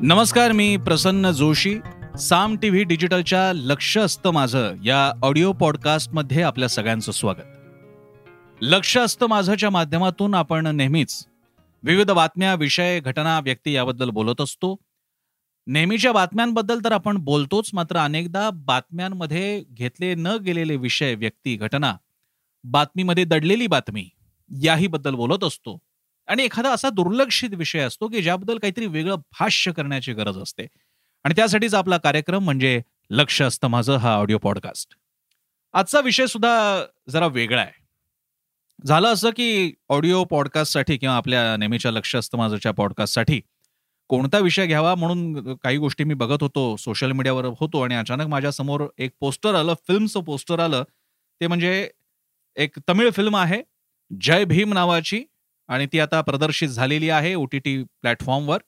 नमस्कार मी Prasanna Joshi. Saam T V डिजिटलच्या लक्ष असतं माझं या ऑडिओ पॉडकास्टमध्ये आपल्या सगळ्यांचं स्वागत. लक्ष असतं माझंच्या माध्यमातून आपण नेहमीच विविध बातम्या विषय घटना व्यक्ती याबद्दल बोलत असतो. नेहमीच्या बातम्यांबद्दल तर आपण बोलतोच मात्र अनेकदा बातम्यांमध्ये घेतले न गेलेले विषय व्यक्ती घटना बातमीमध्ये दडलेली बातमी याही बद्दल बोलत असतो. आणि एखादा असा दुर्लक्षित विषय असतो की ज्याबद्दल काहीतरी वेगळं भाष्य करण्याची गरज असते. आणि त्यासाठीच आपला कार्यक्रम म्हणजे लक्ष असतं माझं हा ऑडिओ पॉडकास्ट आजचा विषय सुद्धा जरा वेगळा आहे. झालं असं की ऑडिओ पॉडकास्टसाठी किंवा आपल्या नेहमीच्या लक्ष असतं माझंच्या पॉडकास्टसाठी कोणता विषय घ्यावा म्हणून काही गोष्टी मी बघत होतो सोशल मीडियावर होतो आणि अचानक माझ्यासमोर एक पोस्टर आलं फिल्मचं पोस्टर आलं. ते म्हणजे एक तमिळ फिल्म आहे जय भीम नावाची आणि ती आता प्रदर्शित झालेली आहे ओ टी टी प्लॅटफॉर्मवर.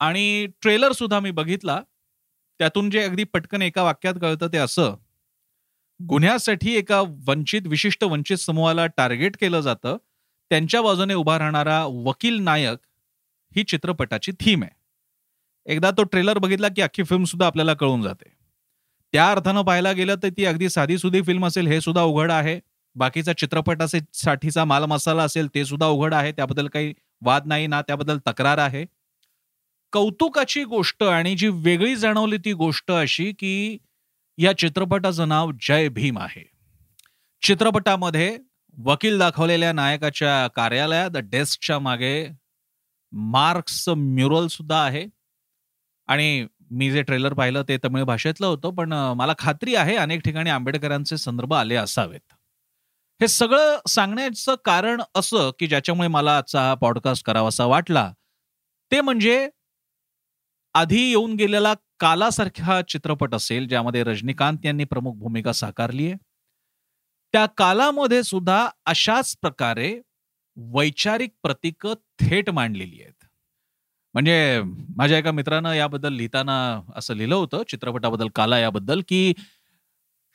आणि ट्रेलर सुद्धा मी बघितला. त्यातून जे अगदी पटकन एका वाक्यात कळतं ते असं. गुन्ह्यासाठी एका वंचित विशिष्ट वंचित समूहाला टार्गेट केलं जातं. त्यांच्या बाजूने उभा राहणारा वकील नायक ही चित्रपटाची थीम आहे. एकदा तो ट्रेलर बघितला की अख्खी फिल्म सुद्धा आपल्याला कळून जाते. त्या अर्थानं पाहायला गेलं तर ती अगदी साधी सुधी फिल्म असेल हे सुद्धा उघड आहे. बाकीचा चित्रपटाचे साठीचा माल मसाला असेल ते सुद्धा उघड आहे. त्याबद्दल काही वाद नाही ना त्याबद्दल तक्रार आहे. कौतुकाची गोष्ट आणि जी वेगळी जाणवली ती गोष्ट अशी की या चित्रपटाचं नाव जय भीम आहे. चित्रपटामध्ये वकील दाखवलेल्या नायकाच्या कार्यालयात डेस्कच्या मागे मार्क्स म्युरल सुद्धा आहे. आणि मी जे ट्रेलर पाहिलं ते तमिळ भाषेतलं होतं पण मला खात्री आहे अनेक ठिकाणी आंबेडकरांचे संदर्भ आले असावेत. हे सगळं सांगण्याचं कारण असं की ज्याच्यामुळे मला आजचा हा पॉडकास्ट करावासा वाटला. ते म्हणजे आधी येऊन गेलेला कालासारखा चित्रपट असेल ज्यामध्ये रजनीकांत यांनी प्रमुख भूमिका साकारली आहे. त्या कालामध्ये सुद्धा अशाच प्रकारे वैचारिक प्रतीक थेट मांडलेली आहेत. म्हणजे माझ्या एका मित्रानं याबद्दल लिहिताना असं लिहिलं होतं चित्रपटाबद्दल काला याबद्दल की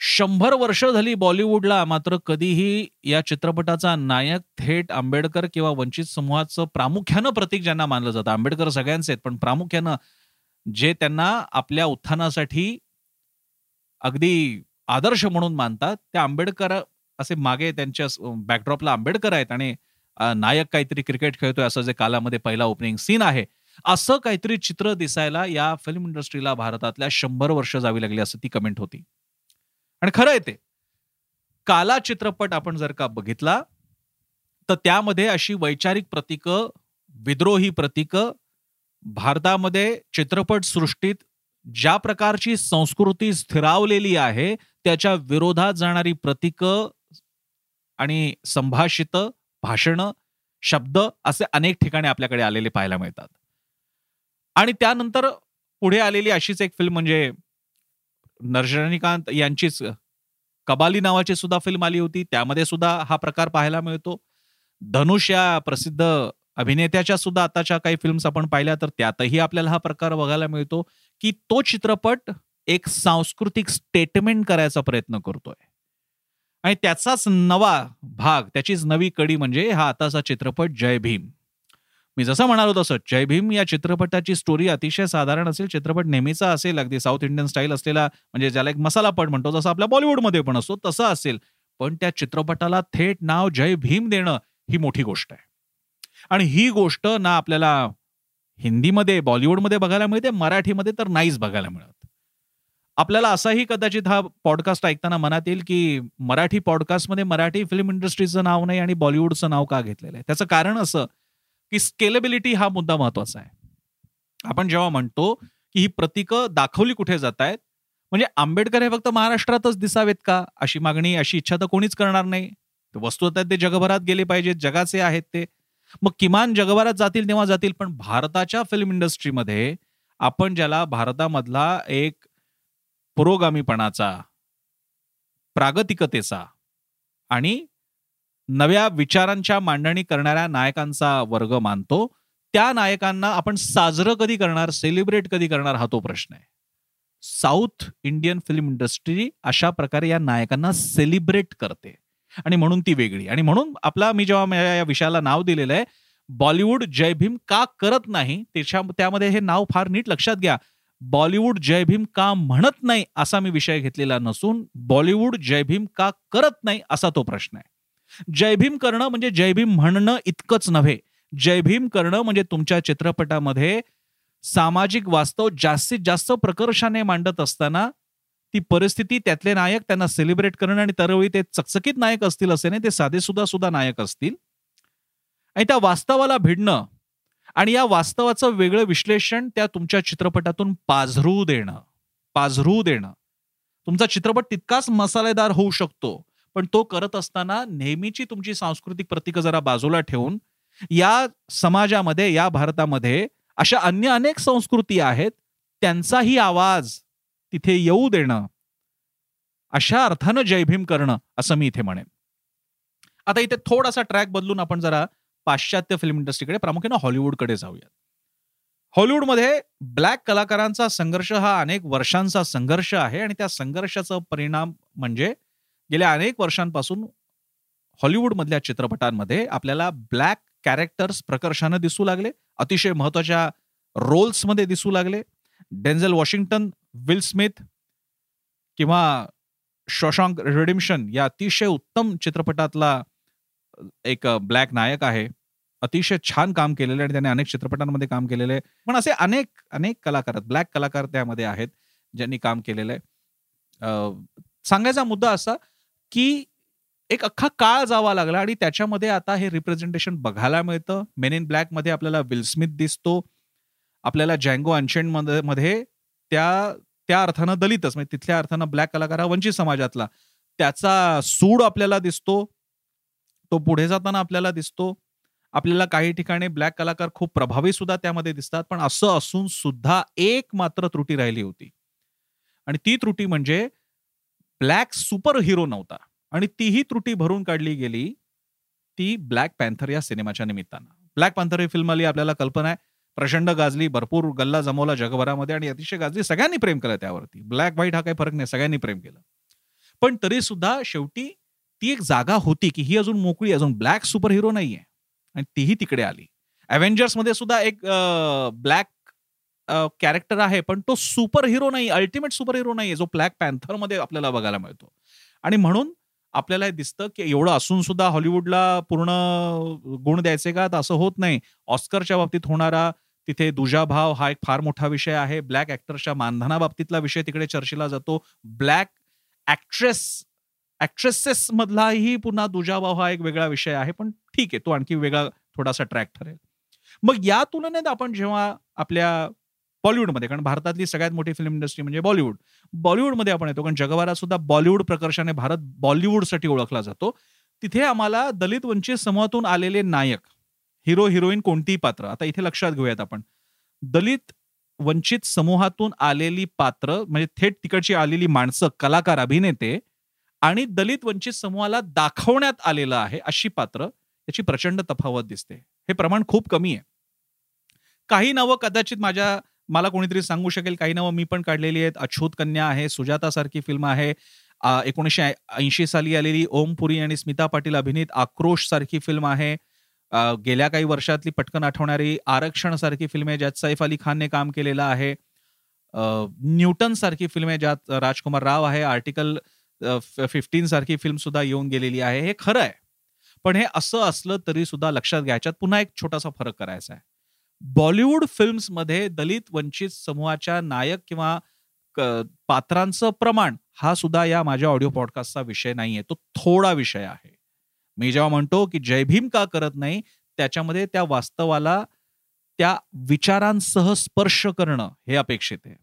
शंभर वर्ष झाली बॉलिवूडला मात्र कधीही या चित्रपटाचा नायक थेट आंबेडकर किंवा वंचित समूहाचं प्रामुख्यानं प्रतीक ज्यांना मानलं जातं आंबेडकर सगळ्यांचे पण प्रामुख्यानं जे त्यांना आपल्या उत्थानासाठी अगदी आदर्श म्हणून मानतात त्या आंबेडकर असे मागे त्यांच्या बॅकड्रॉपला आंबेडकर आहेत आणि नायक काहीतरी क्रिकेट खेळतोय असं जे कालामध्ये पहिला ओपनिंग सीन आहे असं काहीतरी चित्र दिसायला या फिल्म इंडस्ट्रीला भारतातल्या शंभर वर्ष जावी लागली असं ती कमेंट होती. आणि खरं आहे ते. काला चित्रपट आपण जर का बघितला तर त्यामध्ये अशी वैचारिक प्रतीकं विद्रोही प्रतीकं भारतामध्ये चित्रपट सृष्टीत ज्या प्रकारची संस्कृती स्थिरावलेली आहे त्याच्या विरोधात जाणारी प्रतीकं आणि संभाषित भाषण शब्द असे अनेक ठिकाणी आपल्याकडे आलेले पाहायला मिळतात. आणि त्यानंतर पुढे आलेली अशीच एक फिल्म म्हणजे नरजनीकांत यांचीच कबाली नावाची सुद्धा फिल्म आली होती. त्यामध्ये सुद्धा हा प्रकार पाहायला मिळतो. धनुष या प्रसिद्ध अभिनेत्याच्या सुद्धा आताच्या काही फिल्म्स आपण पाहिल्या तर त्यातही आपल्याला हा प्रकार बघायला मिळतो की तो चित्रपट एक सांस्कृतिक स्टेटमेंट करायचा प्रयत्न करतोय. आणि त्याचाच नवा भाग त्याचीच नवी कडी म्हणजे हा आताचा चित्रपट जय भीम. मी जसं म्हणालो तसं जय भीम या चित्रपटाची स्टोरी अतिशय साधारण असेल. चित्रपट नेहमीचा असेल अगदी साऊथ इंडियन स्टाईल असलेला म्हणजे ज्याला एक मसाला पट म्हणतो जसं आपल्या बॉलिवूडमध्ये पण असतो तसं असेल. पण त्या चित्रपटाला थेट नाव जय भीम देणं ही मोठी गोष्ट आहे. आणि ही गोष्ट ना आपल्याला हिंदीमध्ये बॉलिवूडमध्ये बघायला मिळते मराठीमध्ये तर नाहीच बघायला मिळत. आपल्याला असाही कदाचित हा पॉडकास्ट ऐकताना मनात येईल की मराठी पॉडकास्टमध्ये मराठी फिल्म इंडस्ट्रीचं नाव नाही आणि बॉलिवूडचं नाव का घेतलेलं आहे? त्याचं कारण असं की स्केलेबिलिटी हा मुद्दा महत्त्वाचा आहे. आपण जेव्हा म्हणतो की ही प्रतीकं दाखवली कुठे जात आहेत म्हणजे आंबेडकर हे फक्त महाराष्ट्रातच दिसावेत का? अशी मागणी अशी इच्छा तर कोणीच करणार नाही. वस्तू आहेत ते जगभरात गेले पाहिजेत जगाचे आहेत ते. मग किमान जगभरात जातील तेव्हा जातील पण भारताच्या फिल्म इंडस्ट्रीमध्ये आपण ज्याला भारतामधला एक पुरोगामीपणाचा प्रागतिकतेचा आणि नव्या विचारांच्या मांडणी करणाऱ्या नायकांचा वर्ग मानतो. त्या नायकांना आपण साजरं कधी करणार सेलिब्रेट कधी करणार हा तो प्रश्न आहे. साऊथ इंडियन फिल्म इंडस्ट्री अशा प्रकारे या नायकांना सेलिब्रेट करते. आणि म्हणून ती वेगळी. आणि म्हणून आपला मी जेव्हा या विषयाला नाव दिलेलं आहे बॉलिवूड जय भीम का करत नाही त्याच्या त्यामध्ये हे नाव फार नीट लक्षात घ्या. बॉलिवूड जय भीम का म्हणत नाही असा मी विषय घेतलेला नसून बॉलिवूड जय भीम का करत नाही असा तो प्रश्न आहे. जय भीम करणं म्हणजे जय भीम म्हणणं इतकंच नव्हे. जय भीम करणं म्हणजे तुमच्या चित्रपटामध्ये सामाजिक वास्तव जास्तीत जास्त प्रकर्षाने मांडत असताना ती परिस्थिती त्यातले नायक त्यांना सेलिब्रेट करणं आणि तरवेळी ते चकचकीत नायक असतील असे नाही ते साधे सुद्धा सुद्धा नायक असतील. आणि त्या वास्तवाला भिडणं आणि या वास्तवाचं वेगळं विश्लेषण त्या तुमच्या चित्रपटातून पाझरू देणं पाझरू देणं. तुमचा चित्रपट तितकाच मसालेदार होऊ शकतो. पण तो करत असताना नेहमीची तुमची सांस्कृतिक प्रतीक जरा बाजूला ठेवून या समाजामध्ये या भारतामध्ये अशा अन्य अनेक संस्कृती आहेत त्यांचाही आवाज तिथे येऊ देणं अशा अर्थानं जयभीम करणं असं मी इथे म्हणेन. आता इथे थोडासा ट्रॅक बदलून आपण जरा पाश्चात्य फिल्म इंडस्ट्रीकडे प्रामुख्याने हॉलिवूडकडे जाऊया हॉलिवूडमध्ये ब्लॅक कलाकारांचा संघर्ष हा अनेक वर्षांचा संघर्ष आहे आणि त्या संघर्षाचा परिणाम म्हणजे गेल्या अनेक वर्षांपासून हॉलिवूडमधल्या चित्रपटांमध्ये आपल्याला ब्लॅक कॅरेक्टर्स प्रकर्षानं दिसू लागले अतिशय महत्त्वाच्या रोल्समध्ये दिसू लागले. डेन्झल वॉशिंग्टन विल स्मिथ किंवा शशांक रिडिम्शन या अतिशय उत्तम चित्रपटातला एक ब्लॅक नायक आहे. अतिशय छान काम केलेलं आणि त्याने अनेक चित्रपटांमध्ये काम केलेलं. आहे पण असे अनेक अनेक कलाकार ब्लॅक कलाकार त्यामध्ये आहेत ज्यांनी काम केलेलं आहे. सांगायचा मुद्दा असा की एक अख्खा काळ जावा लागला आणि त्याच्यामध्ये आता हे रिप्रेझेंटेशन बघायला मिळतं. मेन इन ब्लॅकमध्ये आपल्याला विल स्मिथ दिसतो. आपल्याला जँगो अनशेंडमध्ये त्या त्या अर्थानं दलितच म्हणजे तिथल्या अर्थानं ब्लॅक कलाकार हा वंचित समाजातला. त्याचा सूड आपल्याला दिसतो. तो पुढे जाताना आपल्याला दिसतो. आपल्याला काही ठिकाणी ब्लॅक कलाकार खूप प्रभावी सुद्धा त्यामध्ये दिसतात पण असं असून सुद्धा एक मात्र त्रुटी राहिली होती. आणि ती त्रुटी म्हणजे ब्लॅक सुपर हिरो नव्हता. आणि तीही त्रुटी भरून काढली गेली ती ब्लॅक पॅन्थर या सिनेमाच्या निमित्तानं. ब्लॅक पॅन्थर ही फिल्म आली आपल्याला कल्पना आहे. प्रचंड गाजली भरपूर गल्ला जमवला जगभरामध्ये आणि अतिशय गाजली. सगळ्यांनी प्रेम केलं त्यावरती. ब्लॅक व्हाईट हा काही फरक नाही. सगळ्यांनी प्रेम केलं. पण तरी सुद्धा शेवटी ती एक जागा होती की ही अजून मोकळी अजून ब्लॅक सुपर हिरो नाहीये. आणि तीही तिकडे आली. अव्हेंजर्समध्ये सुद्धा एक ब्लॅक कॅरेक्टर आहे पण तो सुपर हिरो नाही अल्टिमेट सुपर हिरो नाही जो ब्लॅक पॅन्थरमध्ये आपल्याला बघायला मिळतो. आणि म्हणून आपल्याला हे दिसतं की एवढं असून सुद्धा हॉलिवूडला पूर्ण गुण द्यायचे का? तर असं होत नाही. ऑस्करच्या बाबतीत होणारा तिथे दुजाभाव हा एक फार मोठा विषय आहे. ब्लॅक ऍक्टरच्या मानधना बाबतीतला विषय तिकडे चर्चेला जातो. ब्लॅक ऍक्ट्रेस ऍक्ट्रेसेस मधलाही पुन्हा दुजाभाव हा एक वेगळा विषय आहे पण ठीक आहे तो आणखी वेगळा थोडासा ट्रॅक ठरेल. मग या तुलनेत आपण जेव्हा आपल्या बॉलिवूडमध्ये कारण भारतातली सगळ्यात मोठी फिल्म इंडस्ट्री म्हणजे बॉलिवूड. बॉलिवूडमध्ये आपण येतो कारण जगभरात सुद्धा बॉलिवूड प्रकर्षाने भारत बॉलिवूडसाठी ओळखला जातो. तिथे आम्हाला दलित वंचित समूहातून आलेले नायक हिरो हिरोईन कोणतीही पात्र आता इथे लक्षात घेऊयात आपण. दलित वंचित समूहातून आलेली पात्र म्हणजे थेट तिकडची आलेली माणसं कलाकार अभिनेते आणि दलित वंचित समूहाला दाखवण्यात आलेलं आहे अशी पात्र याची प्रचंड तफावत दिसते. हे प्रमाण खूप कमी आहे. काही नावं कदाचित माझ्या मला कोणीतरी सांगू शकेल? काही नावं मी पण काढलेली आहेत. अछूत कन्या आहे सुजाता सारखी फिल्म आहे एकोणीसशे ऐंशी साली आलेली ओम पुरी आणि स्मिता पाटील अभिनीत आक्रोश सारखी फिल्म आहे गेल्या काही वर्षातली पटकन आठवणारी आरक्षण सारखी फिल्म आहे ज्यात सैफ अली खानने काम केलेलं आहे. न्यूटन सारखी फिल्म आहे ज्यात राजकुमार राव आहे. आर्टिकल फिफ्टीन सारखी फिल्म सुद्धा येऊन गेलेली आहे. हे खरं आहे. पण हे असं असलं तरी सुद्धा लक्षात घ्यायच्यात पुन्हा एक छोटासा फरक करायचा आहे. बॉलिवूड फिल्म्समध्ये दलित वंचित समूहाच्या नायक किंवा पात्रांचं प्रमाण हा सुद्धा या माझ्या ऑडिओ पॉडकास्टचा विषय नाहीये. तो थोडा विषय आहे. मी जेव्हा म्हणतो की जय भीम का करत नाही त्याच्यामध्ये त्या वास्तवाला त्या विचारांसह स्पर्श करणं हे अपेक्षित आहे.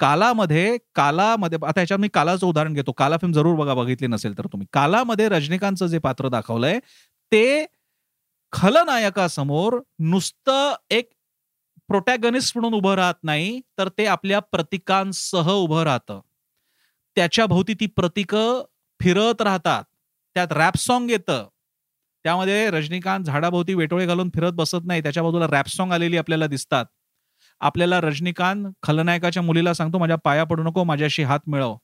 कालामध्ये कालामध्ये आता याच्यात मी कालाचं उदाहरण घेतो. काला फिल्म जरूर बघा बघितली नसेल तर तुम्ही. कालामध्ये रजनीकांतचं जे पात्र दाखवलंय ते खलनायकासमोर नुसतं एक प्रोटॅगनिस्ट म्हणून उभं राहत नाही तर ते आपल्या प्रतिकांसह उभं राहतं. त्याच्या भोवती ती प्रतीकं फिरत राहतात. त्यात रॅप सॉन्ग येतं. त्यामध्ये रजनीकांत झाडाभोवती वेटोळे घालून फिरत बसत नाही त्याच्या बाजूला रॅप सॉन्ग आलेली आपल्याला दिसतात. आपल्याला रजनीकांत खलनायकाच्या मुलीला सांगतो माझ्या पाया पडू नको माझ्याशी हात मिळव.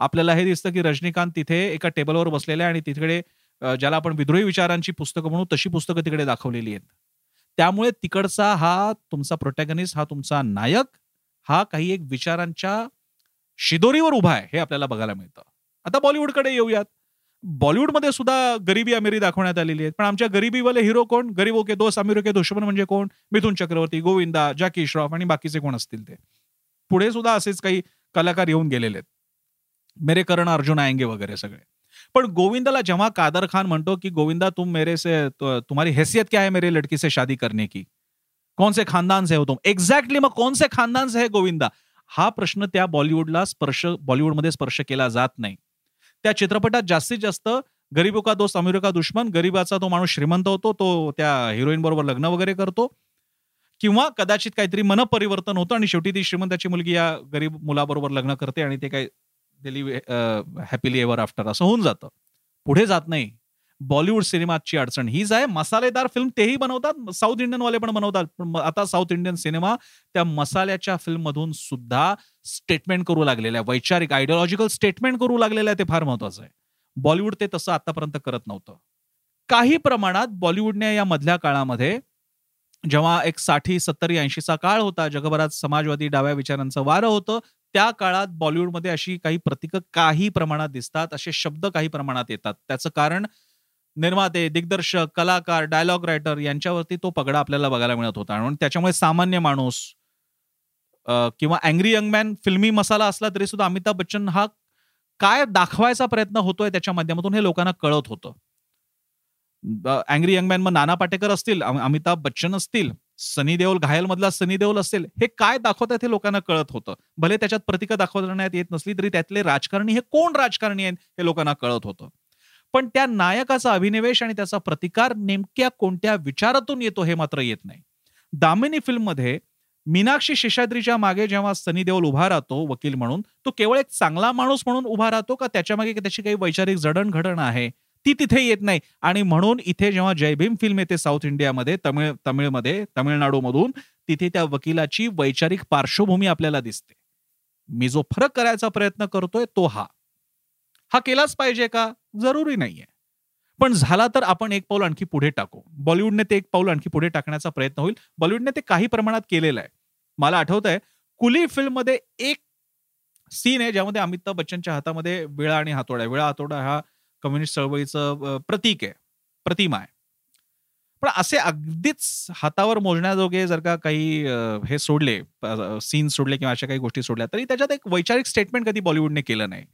आपल्याला हे दिसतं की रजनीकांत तिथे एका टेबलवर बसलेला आहे आणि तिकडे ज्याला आपण विद्रोही विचारांची पुस्तकं म्हणू तशी पुस्तकं तिकडे दाखवलेली आहेत. त्यामुळे तिकडचा हा तुमचा प्रोटॅगनिस्ट हा तुमचा नायक हा काही एक विचारांच्या शिदोरीवर उभा आहे हे आपल्याला बघायला मिळतं. आता बॉलिवूडकडे येऊयात. बॉलिवूडमध्ये सुद्धा गरिबी अमेरी दाखवण्यात आलेली आहे पण आमच्या गरिबीवाले हिरो कोण? गरीब ओके दोस्त अमीर ओके दुश्मन म्हणजे कोण? मिथुन चक्रवर्ती गोविंदा जॅकी श्रॉफ आणि बाकीचे कोण असतील ते. पुढे सुद्धा असेच काही कलाकार येऊन गेलेले आहेत. मेरे करण अर्जुन आयंगे वगैरे सगळे. पण गोविंदाला जेव्हा कादर खान म्हणतो की गोविंदा तुम मेरे से तुम्हारी हैसियत क्या है मेरे लड़की से शादी करने की? कौन से खानदान से हो तुम? एक्झॅक्टली मग कौन से खानदान से है गोविंदा? हा प्रश्न त्या बॉलिवूडला स्पर्श बॉलिवूडमध्ये स्पर्श केला जात नाही. त्या चित्रपटात जास्तीत जास्त गरीबो का दोस्त अमिरो का दुश्मन गरीबाचा तो माणूस श्रीमंत होतो तो त्या हिरोईन बरोबर लग्न वगैरे करतो. किंवा कदाचित काहीतरी मनपरिवर्तन होतं आणि शेवटी ती श्रीमंताची मुलगी या गरीब मुलाबरोबर लग्न करते आणि ते काही काय दिली हॅपीली एव्हर आफ्टर असं होऊन जातं. पुढे जात नाही. बॉलिवूड सिनेमाची अडचण. हीच आहे मसालेदार फिल्म तेही बनवतात साऊथ इंडियन वाले पण बनवतात. पण आता साऊथ इंडियन सिनेमा त्या मसाल्याच्या फिल्ममधून सुद्धा स्टेटमेंट करू लागलेल्या वैचारिक आयडिओलॉजिकल स्टेटमेंट करू लागलेलं आहे ते फार महत्वाचं आहे. बॉलिवूड ते तसं आतापर्यंत करत नव्हतं. काही प्रमाणात बॉलिवूडने या मधल्या काळामध्ये जेव्हा एक साठी सत्तरी ऐंशीचा काळ होता जगभरात समाजवादी डाव्या विचारांचं वारं होतं त्या काळात बॉलिवूडमध्ये अशी काही प्रतीकं काही प्रमाणात दिसतात असे शब्द काही प्रमाणात येतात. त्याचं कारण निर्माते दिग्दर्शक कलाकार डायलॉग रायटर यांच्यावरती तो पगडा आपल्याला बघायला मिळत होता. आणि त्याच्यामुळे सामान्य माणूस किंवा अँग्री यंग मॅन फिल्मी मसाला असला तरी सुद्धा अमिताभ बच्चन हा काय दाखवायचा प्रयत्न होतोय त्याच्या माध्यमातून हे लोकांना कळत होतं. अँग्री यंग मॅन मग नाना पाटेकर असतील अमिताभ बच्चन असतील सनी देओल घायल मधला सनी देओल असेल हे काय दाखवतात हे लोकांना कळत होतं. भले त्याच्यात प्रतिका दाखवण्यात येत नसली तरी त्यातले राजकारणी हे कोण राजकारणी आहेत हे लोकांना कळत होतं. पण त्या नायकाचा अभिनिवेश आणि त्याचा प्रतिकार नेमक्या कोणत्या विचारातून येतो हे मात्र येत नाही. दामिनी फिल्ममध्ये मीनाक्षी शेषाद्रीच्या मागे जेव्हा सनी देओल उभा राहतो वकील म्हणून तो केवळ एक चांगला माणूस म्हणून उभा राहतो का त्याच्यामागे त्याची काही वैचारिक जडणघडण आहे? ती तिथे येत नाही. आणि म्हणून इथे जेव्हा जयभीम फिल्म येते साऊथ इंडियामध्ये तमिळ तमिळमध्ये तमिळनाडूमधून तिथे त्या वकिलाची वैचारिक पार्श्वभूमी आपल्याला दिसते. मी जो फरक करायचा प्रयत्न करतोय तो हा. हा केलाच पाहिजे का? जरुरी नाहीये. पण झाला तर आपण एक पाऊल आणखी पुढे टाकू. बॉलिवूडने ते एक पाऊल आणखी पुढे टाकण्याचा प्रयत्न होईल. बॉलिवूडने ते काही प्रमाणात केलेलं आहे. मला आठवत आहे कुली फिल्ममध्ये एक सीन आहे ज्यामध्ये अमिताभ बच्चनच्या हातामध्ये विळा आणि हातोडा विळा हातोडा हा कम्युनिस्ट चळवळीचं प्रतीक आहे प्रतिमा आहे. पण असे अगदीच हातावर मोजण्याजोगे जर का काही हे सोडले सीन सोडले किंवा अशा काही गोष्टी सोडल्या तरी त्याच्यात एक वैचारिक स्टेटमेंट कधी बॉलिवूडने केलं नाही.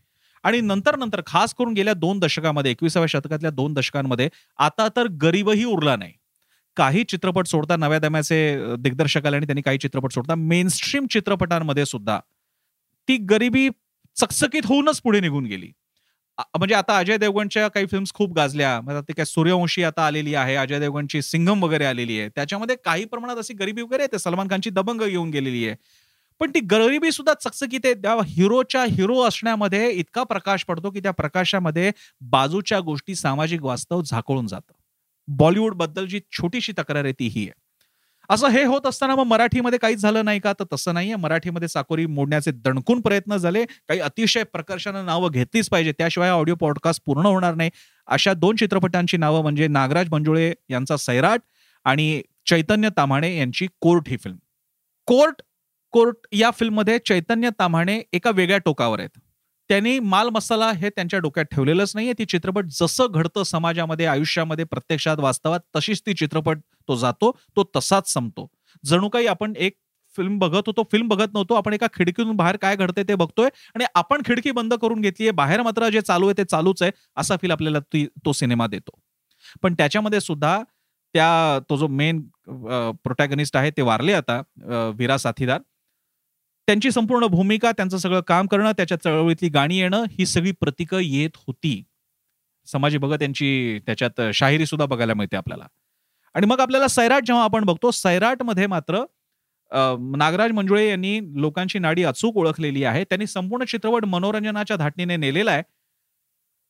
आणि नंतर नंतर खास करून गेल्या दोन दशकामध्ये एकविसाव्या शतकातल्या दोन दशकांमध्ये आता तर गरीबही उरला नाही. काही चित्रपट सोडता नव्या दम्याचे दिग्दर्शक आले आणि त्यांनी काही चित्रपट सोडता मेनस्ट्रीम चित्रपटांमध्ये सुद्धा ती गरिबी चकचकीत होऊनच पुढे निघून गेली. म्हणजे आता अजय देवगणच्या काही फिल्म्स खूप गाजल्या. म्हणजे काय सूर्यवंशी आता आलेली आहे अजय देवगणची सिंघम वगैरे आलेली आहे. त्याच्यामध्ये काही प्रमाणात अशी गरिबी वगैरे येते सलमान खानची दबंग येऊन गेलेली आहे. पण ती गरिबी सुद्धा चकचकीत आहे. त्या हिरोच्या हिरो असण्यामध्ये इतका प्रकाश पडतो की त्या प्रकाशामध्ये बाजूच्या गोष्टी सामाजिक वास्तव झाकळून जातं. बॉलिवूडबद्दल जी छोटीशी तक्रार आहे ती ही आहे. असं हे होत असताना मग मराठीमध्ये काहीच झालं नाही का? तर तसं नाहीये. मराठीमध्ये साकोरी मोडण्याचे दणकून प्रयत्न झाले. काही अतिशय प्रकर्षानं नावं घेतलीच पाहिजे. त्याशिवाय ऑडिओ पॉडकास्ट पूर्ण होणार नाही. अशा दोन चित्रपटांची नावं म्हणजे नागराज मंजुळे यांचा सैराट आणि चैतन्य ताम्हाणे यांची कोर्ट ही फिल्म. कोर्ट कोर्ट या फिल्ममध्ये चैतन्य ताम्हाणे एका वेगळ्या टोकावर आहेत. त्यांनी माल मसाला हे त्यांच्या डोक्यात ठेवलेलंच नाहीये. ती चित्रपट जसं घडतं समाजामध्ये आयुष्यामध्ये प्रत्यक्षात वास्तवात तशीच ती चित्रपट तो जातो तो तसाच संपतो. जणू काही आपण एक फिल्म बघत होतो फिल्म बघत नव्हतो आपण एका खिडकीतून बाहेर काय घडते ते बघतोय आणि आपण खिडकी बंद करून घेतलीये बाहेर मात्र जे चालू आहे ते चालूच आहे असा फील आपल्याला तो सिनेमा देतो. पण त्याच्यामध्ये सुद्धा त्या तो जो मेन प्रोटॅगनिस्ट आहे ते वारले आता वीरा साथीदार. त्यांची संपूर्ण भूमिका त्यांचं सगळं काम करणं त्याच्या चळवळीतली गाणी येणं ही सगळी प्रतीकं येत होती. समाजी भगत यांची त्याच्यात शाहिरी सुद्धा बघायला मिळते आपल्याला. आणि मग आपल्याला सैराट जेव्हा आपण बघतो सैराटमध्ये मात्र नागराज मंजुळे यांनी लोकांची नाडी अचूक ओळखलेली आहे. त्यांनी संपूर्ण चित्रपट मनोरंजनाच्या धाटणीने नेलेला आहे.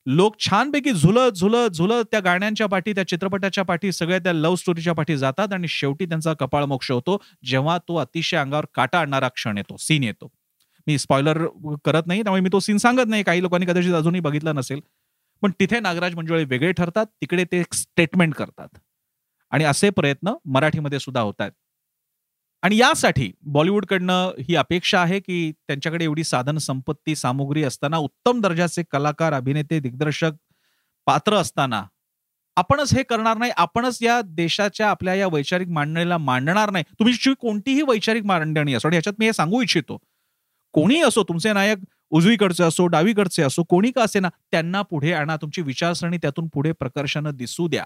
लोक छानपैकी झुलत झुलत झुलत त्या गाण्यांच्या पाठी त्या चित्रपटाच्या पाठी सगळ्या त्या लव्ह स्टोरीच्या पाठी जातात आणि शेवटी त्यांचा कपाळ मोक्ष होतो. जेव्हा तो अतिशय अंगावर काटा आणणारा क्षण येतो सीन येतो. मी स्पॉयलर करत नाही त्यामुळे मी तो सीन सांगत नाही. काही लोकांनी कदाचित अजूनही बघितला नसेल. पण तिथे नागराज मंजुळे वेगळे ठरतात तिकडे ते स्टेटमेंट करतात. आणि असे प्रयत्न मराठीमध्ये सुद्धा होत आहेत. आणि यासाठी बॉलिवूडकडनं ही अपेक्षा आहे की त्यांच्याकडे एवढी साधन संपत्ती सामुग्री असताना उत्तम दर्जाचे कलाकार अभिनेते दिग्दर्शक पात्र असताना आपणच हे करणार नाही आपणच या देशाच्या आपल्या या वैचारिक मांडणीला मांडणार नाही. तुम्ही कोणतीही वैचारिक मांडणी असो आणि याच्यात मी हे सांगू इच्छितो. कोणीही असो तुमचे नायक उजवीकडचे असो डावीकडचे असो कोणी का असे ना त्यांना पुढे आणा. तुमची विचारसरणी त्यातून पुढे प्रकर्षानं दिसू द्या.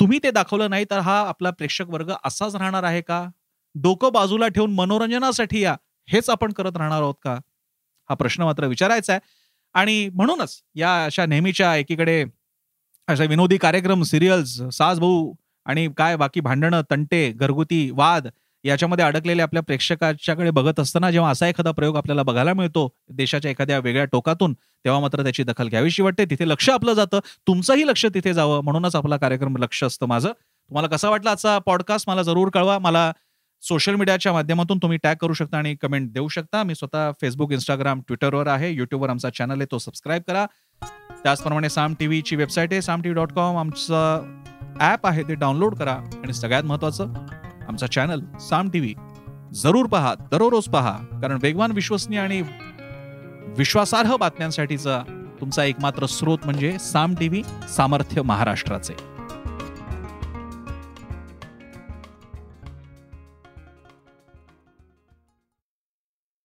तुम्ही ते दाखवलं नाही तर हा आपला प्रेक्षक वर्ग असाच राहणार आहे का? डोकं बाजूला ठेवून मनोरंजनासाठी या हेच आपण करत राहणार आहोत का? हा प्रश्न मात्र विचारायचा आहे. आणि म्हणूनच या अशा नेहमीच्या एकीकडे अशा विनोदी कार्यक्रम सिरियल्स सास भाऊ आणि काय बाकी भांडणं तंटे घरगुती वाद याच्यामध्ये अडकलेले आपल्या प्रेक्षकाच्याकडे बघत असताना जेव्हा असा एखादा प्रयोग आपल्याला बघायला मिळतो देशाच्या एखाद्या वेगळ्या टोकातून तेव्हा मात्र त्याची दखल घ्यावीशी वाटते तिथे लक्ष आपलं जातं. तुमचंही लक्ष तिथे जावं. म्हणूनच आपला कार्यक्रम लक्ष असतं माझं. तुम्हाला कसा वाटला आजचा पॉडकास्ट मला जरूर कळवा. मला सोशल मीडियाच्या माध्यमातून तुम्ही टॅग करू शकता आणि कमेंट देऊ शकता. मी स्वतः फेसबुक इंस्टाग्राम ट्विटरवर आहे. युट्यूबवर आमचा चॅनल आहे तो सबस्क्राईब करा. त्याचप्रमाणे साम टी व्हीची वेबसाईट आहे Saam T V dot com. आमचं ॲप आहे ते डाउनलोड करा. आणि सगळ्यात महत्त्वाचं आमचा चॅनल साम टी व्ही जरूर पहा दररोज पहा कारण वेगवान विश्वसनीय आणि विश्वासार्ह बातम्यांसाठीचा तुमचा एकमात्र स्रोत म्हणजे साम टी व्ही सामर्थ्य महाराष्ट्राचे.